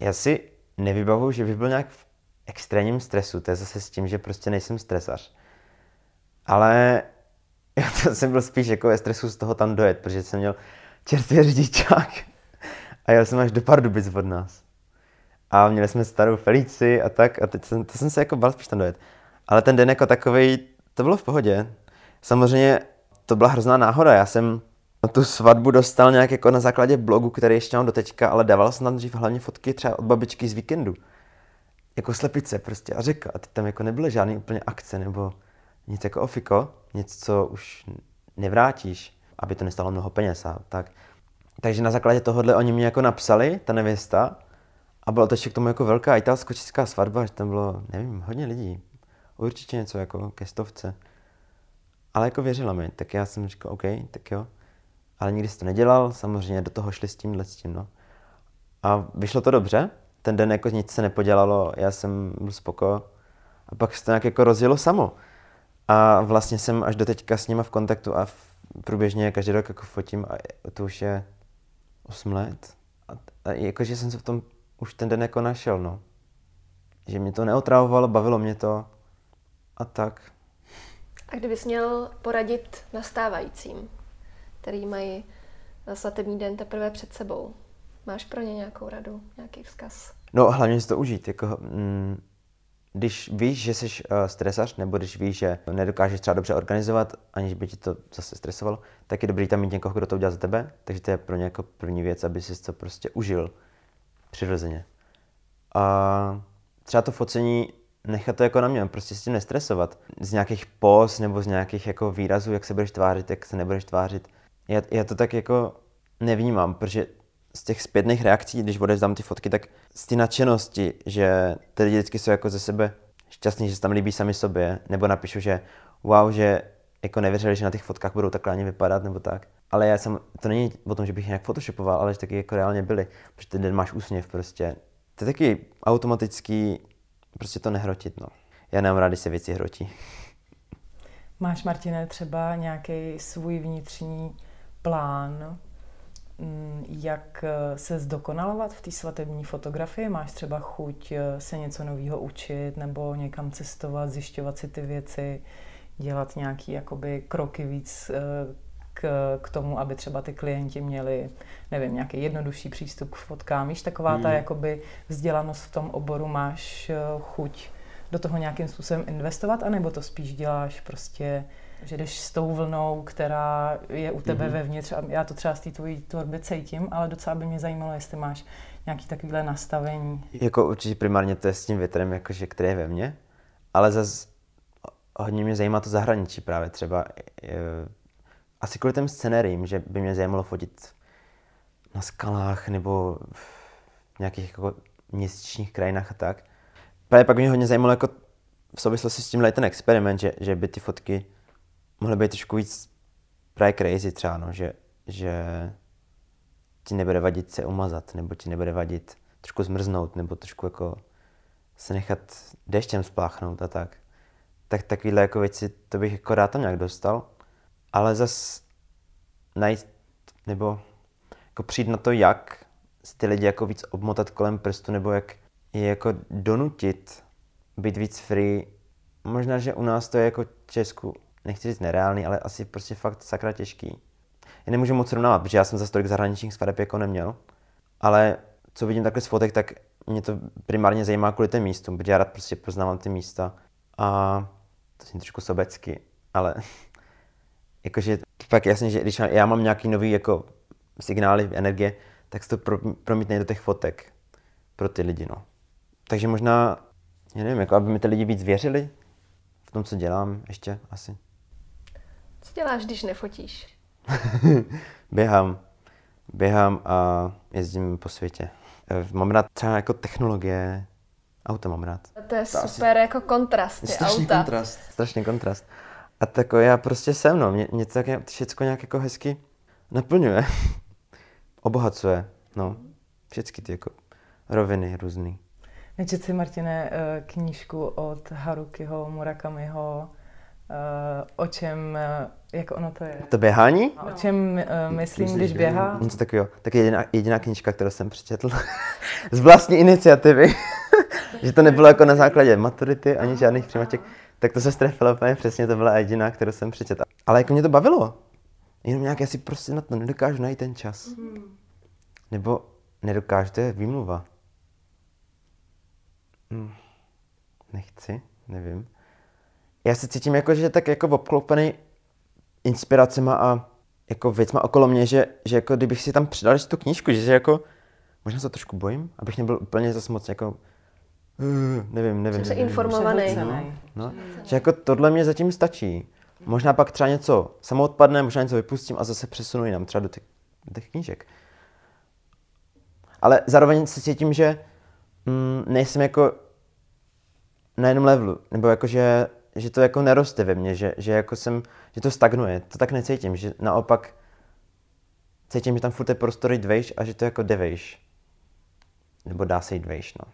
Já si nevybavuju, že bych byl nějak v extrémním stresu. To je zase s tím, že prostě nejsem stresař. Ale já jsem byl spíš jako ve stresu z toho tam dojet, protože jsem měl čerstvě řidičák. A jel jsem až do Pardubic od nás. A měli jsme starou Felici a tak. A teď jsem, to jsem se jako bal spíš tam dojet. Ale ten den jako takový, to bylo v pohodě. Samozřejmě to byla hrozná náhoda. Já jsem na tu svatbu dostal nějak jako na základě blogu, který ještě mám do teďka, ale dával jsem tam dřív hlavně fotky třeba od babičky z víkendu. Jako slepice prostě a řeka. A teď tam jako nebyly žádný úplně akce nebo nic jako ofiko, nic, co už nevrátíš aby to nestalo mnoho peněz a tak. Takže na základě tohohle oni mi jako napsali, ta nevěsta, a bylo to ještě k tomu jako velká italsko-česká svatba, že tam bylo, nevím, hodně lidí. Určitě něco jako ke stovce. Ale jako věřila mi, tak já jsem říkal, OK, tak jo. Ale nikdy jsi to nedělal, samozřejmě do toho šli s tímhle s tím, no. A vyšlo to dobře, ten den jako nic se nepodělalo, já jsem byl spoko. A pak se to nějak jako rozjelo samo. A vlastně jsem až do teďka s nima v kontaktu a průběžně každý rok jako fotím a to už je 8 let. A, a jakože jsem se v tom už ten den jako našel, no. Že mě to neotravovalo, bavilo mě to a tak. A kdybys měl poradit nastávajícím, který mají svatební den teprve před sebou, máš pro ně nějakou radu, nějaký vzkaz? No hlavně si to užít. Jako, mm, když víš, že jsi uh, stresař, nebo když víš, že nedokážeš třeba dobře organizovat, aniž by ti to zase stresovalo, tak je dobrý tam mít někoho, kdo to udělá za tebe. Takže to je pro ně jako první věc, aby si to prostě užil přirozeně. A třeba to focení nechat to jako na mě, prostě s tím nestresovat. Z nějakých pos nebo z nějakých jako výrazů, jak se budeš tvářit, jak se nebudeš tvářit. Já, já to tak jako nevnímám, protože z těch zpětných reakcí, když odevzdám ty fotky, tak z ty nadšenosti, že ty lidi vždycky jsou jako ze sebe šťastní, že se tam líbí sami sobě, nebo napíšu, že wow, že jako nevěřili, že na těch fotkách budou takhle ani vypadat, nebo tak. Ale já jsem, to není o tom, že bych nějak photoshopoval, ale že taky jako reálně byli, protože ten den máš úsměv prostě. To je taky automatický, prostě to nehrotit, no. Já nemám rád, když se věci hrotí. Máš, Martine, třeba nějaký svůj vnitřní plán, jak eh, se zdokonalovat v té svatební fotografii? Máš třeba chuť eh, se něco nového učit nebo někam cestovat, zjišťovat si ty věci, dělat nějaké jakoby kroky víc eh, k, k tomu, aby třeba ty klienti měli, nevím, nějaký jednodušší přístup k fotkám. Víš, taková ta hmm. jakoby vzdělanost v tom oboru, máš chuť do toho nějakým způsobem investovat, anebo to spíš děláš prostě že jdeš s tou vlnou, která je u tebe mm-hmm. vevnitř a já to třeba z té tvojí tvorby cítím, ale docela by mě zajímalo, jestli máš nějaký takovýhle nastavení. Jako určitě primárně to je s tím větrem, jakože, který je ve mně, ale zase hodně mě zajímá to zahraničí právě třeba. Je, asi kvůli těm scenériím, že by mě zajímalo fotit na skalách nebo v nějakých jako měsíčních krajinách a tak. Právě pak mě hodně zajímalo jako v souvislosti s tímhle ten experiment, že, že by ty fotky mohly být trošku víc právě crazy třeba, no, že, že ti nebude vadit se umazat, nebo ti nebude vadit trošku zmrznout, nebo trošku jako se nechat deštěm spláchnout a tak. Tak takovýhle jako věci, to bych jako rád tam nějak dostal. Ale zas najít, nebo jako přijít na to, jak si ty lidi jako víc obmotat kolem prstu, nebo jak je jako donutit být víc free. Možná, že u nás to je jako Česku nechci říct nereálný, ale asi prostě fakt sakra těžký. Já nemůžu moc srovnávat, protože já jsem za tolik zahraničních svadeb jako neměl, ale co vidím takhle z fotek, tak mě to primárně zajímá kvůli těm místům, protože já rád prostě poznávám ty místa a to jsem trošku sobecky, ale jakože fakt jasně, že když já mám nějaký nový jako signály, energie, tak se to pro, promítne do těch fotek pro ty lidi, no. Takže možná, já nevím, jako aby mi ty lidi víc věřili v tom, co dělám ještě asi. Co děláš, když nefotíš? běhám. Běhám a jezdím po světě. Eh, mám rád třeba jako technologie, auta mám rád. To je to super asi... jako kontrast, ty Strašný auta. kontrast. Strašný kontrast. A tak já prostě jsem, no. Mě, mě to tak všechno nějak jako hezky naplňuje. Obohacuje, no. Všechny ty jako roviny různý. Nečet si, Martine, eh, knížku od Harukiho Murakamiho Uh, o čem, uh, jak ono to je? To běhání? O čem uh, myslím, Myslíš, když běhá? Něco takového. Tak jediná, jediná knížka, kterou jsem přečetl z vlastní iniciativy, že to nebylo jako na základě maturity ani žádných přijímaček, tak to se strefilo úplně přesně, to byla jediná, kterou jsem přečetl. Ale jako mě to bavilo. Jenom nějak asi prostě na to nedokážu najít ten čas. Mm. Nebo nedokážu, to je výmluva. Hm. Nechci, nevím já se cítím jako, že tak jako obklopený inspiracema a jako věcma okolo mě, že, že jako kdybych si tam přidal tu knížku, že, že jako možná se trošku bojím, abych nebyl úplně zase moc jako uh, nevím, nevím. Že informovaný. No, no, že jako tohle mě zatím stačí. Možná pak třeba něco samo odpadne, možná něco vypustím a zase přesunu jinam, třeba do těch, do těch knížek. Ale zároveň se cítím, že mm, nejsem jako na jednom levelu, nebo jako, že že to jako neroste ve mně, že, že jako jsem, že to stagnuje. To tak necítím, že naopak cítím, že tam furt je prostor jít vejš a že to jako jde vejš. Nebo dá se jít vejš, no.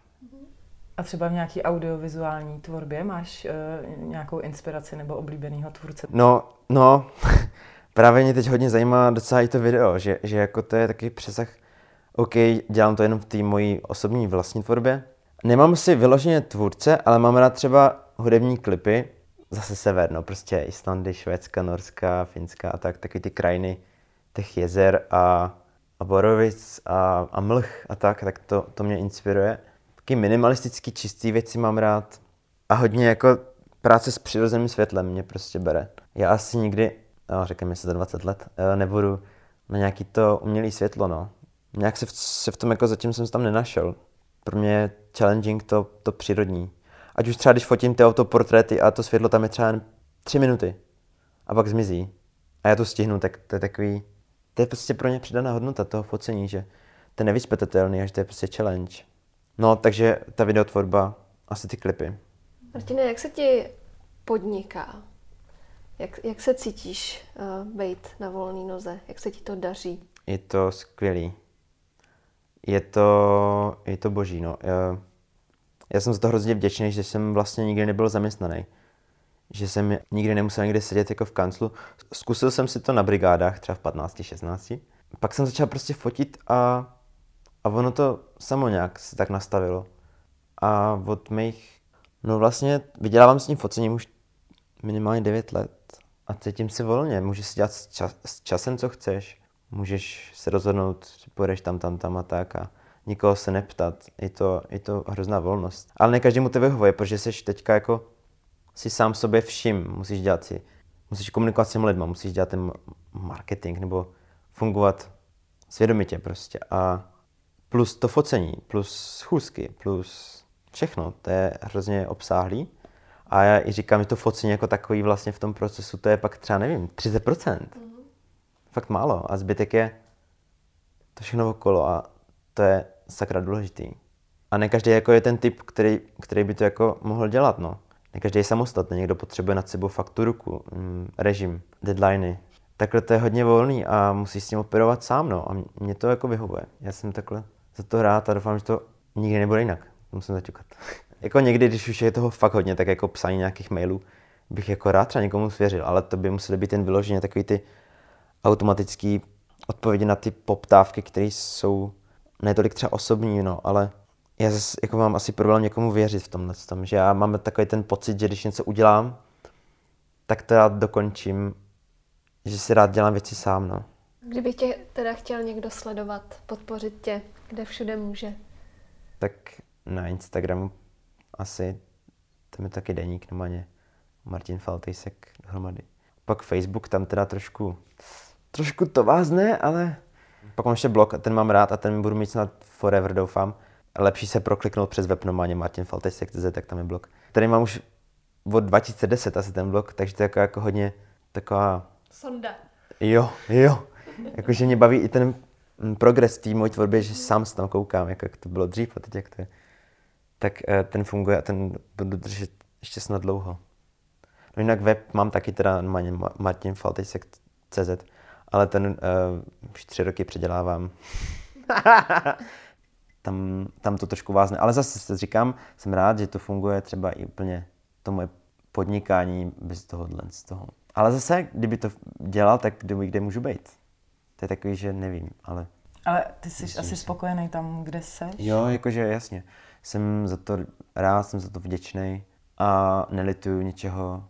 A třeba v nějaký audiovizuální tvorbě máš uh, nějakou inspiraci nebo oblíbenýho tvůrce? No, no, Právě mě teď hodně zajímá docela i to video, že, že jako to je taky přesah, OK, dělám to jenom v té mojí osobní vlastní tvorbě. Nemám si vyloženě tvůrce, ale mám rád třeba hudební klipy, zase sever, no prostě Islandy, Švédska, Norska, Finska a tak, taky ty krajiny těch jezer a, a borovic a, a mlh a tak, tak to, to mě inspiruje. Taky minimalistický, čistý věci mám rád a hodně jako práce s přirozeným světlem mě prostě bere. Já asi nikdy, no, řekněme se za 20 let, eh, nebudu na nějaký to umělé světlo, no. Nějak se v, se v tom jako zatím jsem se tam nenašel. Pro mě je challenging to, to přírodní. Ať už třeba, když fotím ty autoportréty a to světlo tam je třeba jen tři minuty a pak zmizí. A já to stihnu, tak to je takový, to je prostě pro ně přidaná hodnota toho focení, že to je nevyspětatelný a že to je prostě challenge. No, takže ta videotvorba, asi ty klipy. Martine, jak se ti podniká? Jak, jak se cítíš uh, být na volné noze? Jak se ti to daří? Je to skvělý. Je to, je to boží, no. Já, já jsem za to hrozně vděčný, že jsem vlastně nikdy nebyl zaměstnaný. Že jsem nikdy nemusel někde sedět jako v kanclu. Zkusil jsem si to na brigádách, třeba v 15, 16. Pak jsem začal prostě fotit a, a ono to samo nějak se tak nastavilo. A od mých, no vlastně vydělávám s tím focením už minimálně 9 let. A cítím se volně, můžeš si dělat s, čas, s časem, co chceš. Můžeš se rozhodnout, půjdeš tam, tam, tam a tak a nikoho se neptat. Je to, je to hrozná volnost. Ale ne každému to vyhovuje, protože jsi teďka jako si sám sobě všim, musíš dělat si, musíš komunikovat s těmi lidmi, musíš dělat ten marketing nebo fungovat svědomitě prostě. A plus to focení, plus schůzky, plus všechno, to je hrozně obsáhlý. A já i říkám, že to focení jako takový vlastně v tom procesu, to je pak třeba, nevím, 30%. Mm-hmm. Fakt málo. A zbytek je to všechno okolo a to je sakra důležitý. A ne každý jako je ten typ, který, který by to jako mohl dělat, no. Ne každý je samostatný, někdo potřebuje nad sebou fakt ruku, mm, režim, deadliny. Takhle to je hodně volný a musíš s tím operovat sám, no. A mě to jako vyhovuje. Já jsem takhle za to rád a doufám, že to nikdy nebude jinak. Musím zaťukat. jako někdy, když už je toho fakt hodně, tak jako psání nějakých mailů bych jako rád třeba někomu svěřil, ale to by musely být jen vyloženě takový ty automatický odpovědi na ty poptávky, které jsou ne tolik třeba osobní, no, ale já zase jako mám asi problém někomu věřit v tomhle tom, že já mám takový ten pocit, že když něco udělám, tak to rád dokončím, že si rád dělám věci sám, no. Kdyby tě teda chtěl někdo sledovat, podpořit tě, kde všude může? Tak na Instagramu asi, to je taky deník normálně, Martin Faltejsek dohromady. Pak Facebook, tam teda trošku, trošku to vázne, ale pak mám ještě blog a ten mám rád a ten budu mít snad forever, doufám. Lepší se prokliknout přes web normálně martinfaltejsek.cz, tak tam je blog. Tady mám už od 2010 asi ten blog, takže to je jako, jako hodně taková... Sonda. Jo, jo. Jakože mě baví i ten progres té mojí tvorbě, že sám se tam koukám, jak, jak to bylo dřív a teď jak to je. Tak eh, ten funguje a ten budu držet ještě snad dlouho. No jinak web mám taky teda normálně martinfaltejsek.cz, ale ten uh, už tři roky předělávám. tam, tam to trošku vázne. Ale zase se říkám, jsem rád, že to funguje třeba i úplně to moje podnikání bez tohohle z toho. Ale zase, kdyby to dělal, tak kde, kde můžu být? To je takový, že nevím, ale... Ale ty jsi asi si. spokojený tam, kde jsi? Jo, jakože jasně. Jsem za to rád, jsem za to vděčný a nelituju ničeho.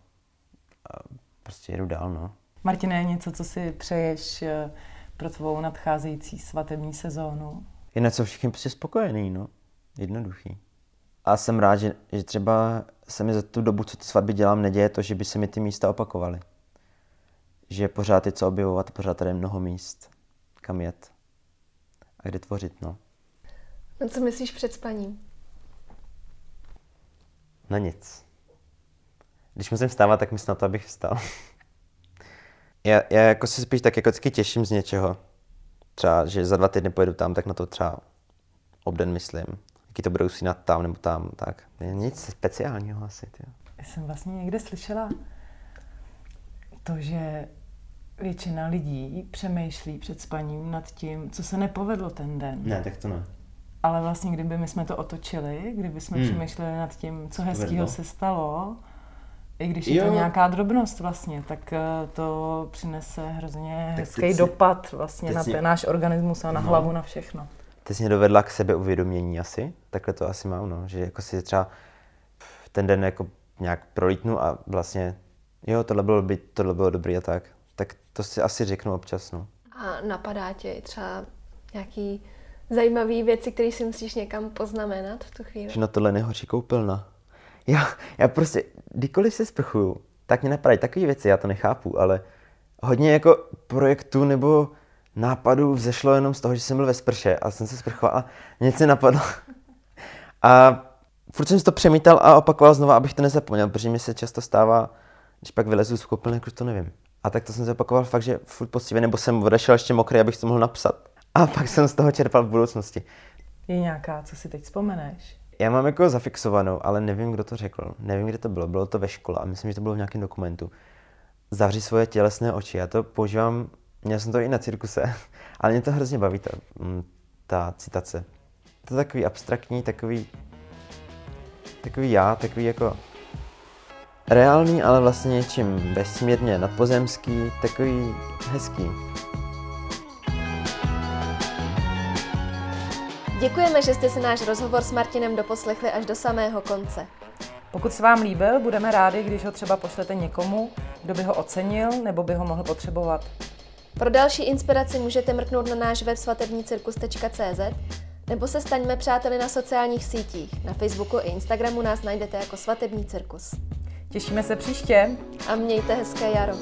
A prostě jedu dál, no. Martine, něco, co si přeješ eh, pro tvou nadcházející svatební sezónu? Je na co všichni prostě spokojený, no. Jednoduchý. A jsem rád, že, že třeba se mi za tu dobu, co ty svatby dělám, neděje to, že by se mi ty místa opakovaly. Že pořád je co objevovat, pořád tady je mnoho míst, kam jet a kde tvořit, no. Na co myslíš před spaním? Na nic. Když musím vstávat, tak myslím na to, abych vstal. Já, já jako se spíš tak jako vždycky těším z něčeho. Třeba, že za dva týdny pojedu tam, tak na to třeba obden myslím. Jaký to budou usínat tam nebo tam, tak. Nic speciálního asi. Tě. Já jsem vlastně někde slyšela to, že většina lidí přemýšlí před spaním nad tím, co se nepovedlo ten den. Ne, tak to ne. Ale vlastně, kdyby my jsme to otočili, kdyby jsme hmm. přemýšleli nad tím, co hezkého se stalo, i když je jo. to nějaká drobnost vlastně, tak eh, to přinese hrozně tak hezký si, dopad vlastně na ten náš organismus a na no. hlavu, na všechno. Ty jsi mě dovedla k sebeuvědomění asi, takhle to asi mám, no, že jako si třeba ten den jako nějak prolítnu a vlastně, jo, tohle bylo, by, tohle bylo dobrý a tak. Tak to si asi řeknu občas, no. A napadá tě třeba nějaký zajímavý věci, které si musíš někam poznamenat v tu chvíli? Že na tohle nehoří koupelna. Já, já prostě, kdykoliv se sprchuju, tak mě napadají takové věci, já to nechápu, ale hodně jako projektů nebo nápadů vzešlo jenom z toho, že jsem byl ve sprše a jsem se sprchoval a něco napadlo. A furt jsem si to přemítal a opakoval znovu, abych to nezapomněl, protože mi se často stává, když pak vylezu z koupelny, už to nevím. A tak to jsem zopakoval fakt, že furt poctivě, nebo jsem odešel ještě mokrý, abych to mohl napsat. A pak jsem z toho čerpal v budoucnosti. Je nějaká, co si teď vzpomeneš? Já mám jako zafixovanou, ale nevím, kdo to řekl. Nevím, kde to bylo. Bylo to ve škole a myslím, že to bylo v nějakém dokumentu. Zavři svoje tělesné oči. Já to používám, měl jsem to i na cirkuse, ale mě to hrozně baví, ta, mm, ta citace. To je takový abstraktní, takový, takový já, takový jako reálný, ale vlastně něčím vesmírně nadpozemský, takový hezký. Děkujeme, že jste si náš rozhovor s Martinem doposlechli až do samého konce. Pokud se vám líbil, budeme rádi, když ho třeba pošlete někomu, kdo by ho ocenil nebo by ho mohl potřebovat. Pro další inspiraci můžete mrknout na náš web svatebnícirkus.cz nebo se staňme přáteli na sociálních sítích. Na Facebooku i Instagramu nás najdete jako Svatební cirkus. Těšíme se příště. A mějte hezké jaro.